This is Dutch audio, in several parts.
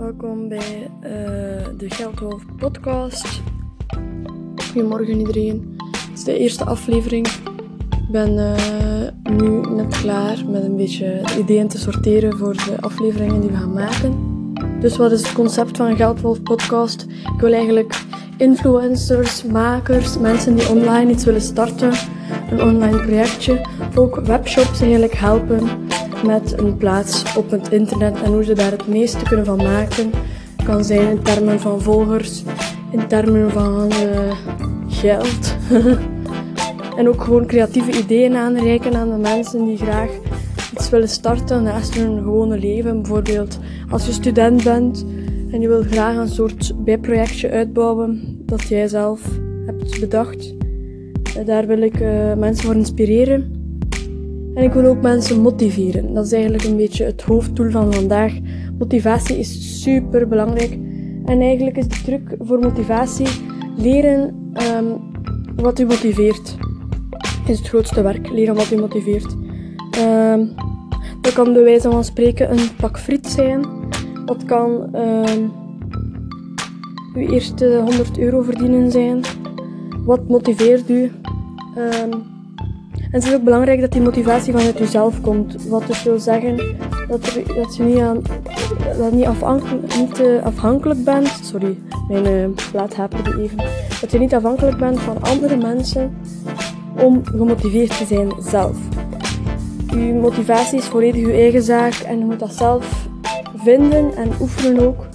Welkom bij uh, de Geldwolf podcast. Goedemorgen iedereen. Het is de eerste aflevering. Ik ben uh, nu net klaar met een beetje ideeën te sorteren voor de afleveringen die we gaan maken. Dus wat is het concept van Geldwolf podcast? Ik wil eigenlijk influencers, makers, mensen die online iets willen starten, een online projectje, ook webshops eigenlijk helpen met een plaats op het internet en hoe ze daar het meeste kunnen van maken. kan zijn in termen van volgers, in termen van uh, geld. en ook gewoon creatieve ideeën aanreiken aan de mensen die graag iets willen starten naast hun gewone leven. Bijvoorbeeld als je student bent en je wil graag een soort bijprojectje uitbouwen dat jij zelf hebt bedacht. Eh, daar wil ik uh, mensen voor inspireren. En ik wil ook mensen motiveren. Dat is eigenlijk een beetje het hoofddoel van vandaag. Motivatie is super belangrijk. En eigenlijk is de truc voor motivatie leren um, wat u motiveert. Is het grootste werk. Leren wat u motiveert. Um, dat kan bij wijze van spreken een pak friet zijn. Dat kan um, uw eerste 100 euro verdienen zijn. Wat motiveert u? Het is ook belangrijk dat die motivatie vanuit jezelf komt. Wat dus wil zeggen dat, er, dat je niet, aan, dat niet, afhankelijk, niet uh, afhankelijk bent. Sorry, mijn uh, plaat haperde even. Dat je niet afhankelijk bent van andere mensen om gemotiveerd te zijn zelf. Je motivatie is volledig je eigen zaak en je moet dat zelf vinden en oefenen ook.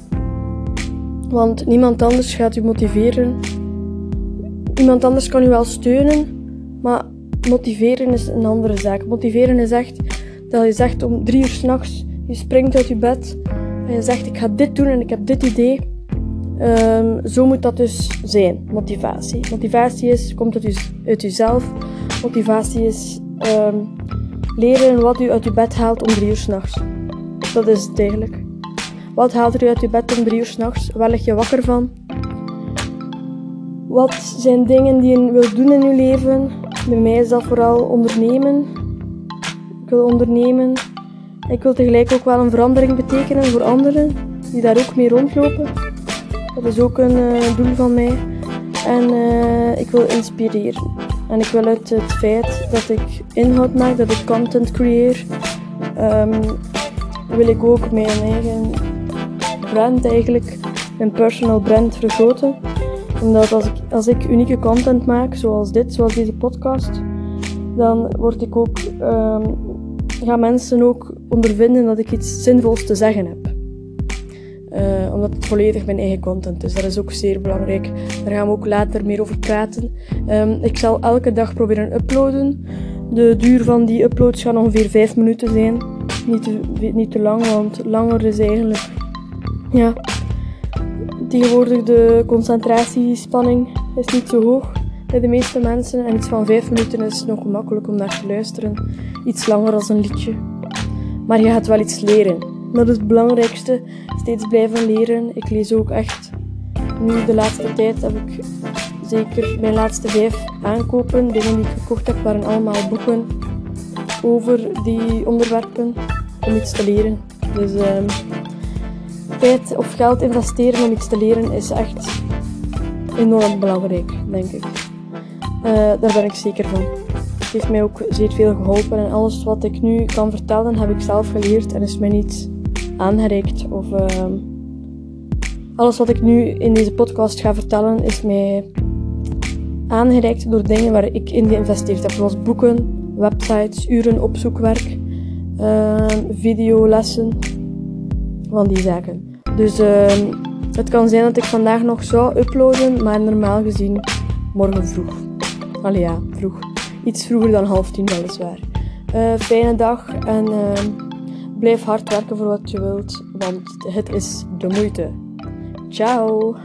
Want niemand anders gaat je motiveren. Iemand anders kan je wel steunen, maar motiveren is een andere zaak. Motiveren is echt dat je zegt om drie uur s'nachts, je springt uit je bed en je zegt ik ga dit doen en ik heb dit idee. Um, zo moet dat dus zijn, motivatie. Motivatie is, komt uit, jezelf. Motivatie is um, leren wat u uit je bed haalt om drie uur s'nachts. Dat is het eigenlijk. Wat haalt u uit je bed om drie uur s'nachts? Waar lig je wakker van? Wat zijn dingen die je wilt doen in je leven? Bij mij is dat vooral ondernemen. Ik wil ondernemen. Ik wil tegelijk ook wel een verandering betekenen voor anderen die daar ook mee rondlopen. Dat is ook een uh, doel van mij. En uh, ik wil inspireren. En ik wil uit het feit dat ik inhoud maak, dat ik content creëer, um, wil ik ook mijn eigen brand eigenlijk, mijn personal brand vergroten omdat als ik, als ik unieke content maak, zoals dit, zoals deze podcast, dan word ik ook, um, gaan mensen ook ondervinden dat ik iets zinvols te zeggen heb. Uh, omdat het volledig mijn eigen content is. Dat is ook zeer belangrijk. Daar gaan we ook later meer over praten. Um, ik zal elke dag proberen uploaden. De duur van die uploads gaat ongeveer 5 minuten zijn. Niet te, niet te lang, want langer is eigenlijk ja, Tegenwoordig de concentratiespanning is niet zo hoog bij de meeste mensen en iets van vijf minuten is nog gemakkelijk om naar te luisteren. Iets langer als een liedje. Maar je gaat wel iets leren. Dat is het belangrijkste. Steeds blijven leren. Ik lees ook echt. Nu de laatste tijd heb ik zeker mijn laatste vijf aankopen. Dingen die ik gekocht heb waren allemaal boeken over die onderwerpen om iets te leren. Dus uh, tijd of geld investeren om iets te leren is echt enorm belangrijk, denk ik. Uh, daar ben ik zeker van. Het heeft mij ook zeer veel geholpen en alles wat ik nu kan vertellen heb ik zelf geleerd en is mij niet aangereikt. Of, uh, alles wat ik nu in deze podcast ga vertellen is mij aangereikt door dingen waar ik in geïnvesteerd heb, zoals boeken, websites, uren opzoekwerk, uh, videolessen, van die zaken. Dus uh, het kan zijn dat ik vandaag nog zou uploaden, maar normaal gezien morgen vroeg. Allee ja, vroeg. Iets vroeger dan half tien weliswaar. Uh, fijne dag en uh, blijf hard werken voor wat je wilt, want het is de moeite. Ciao!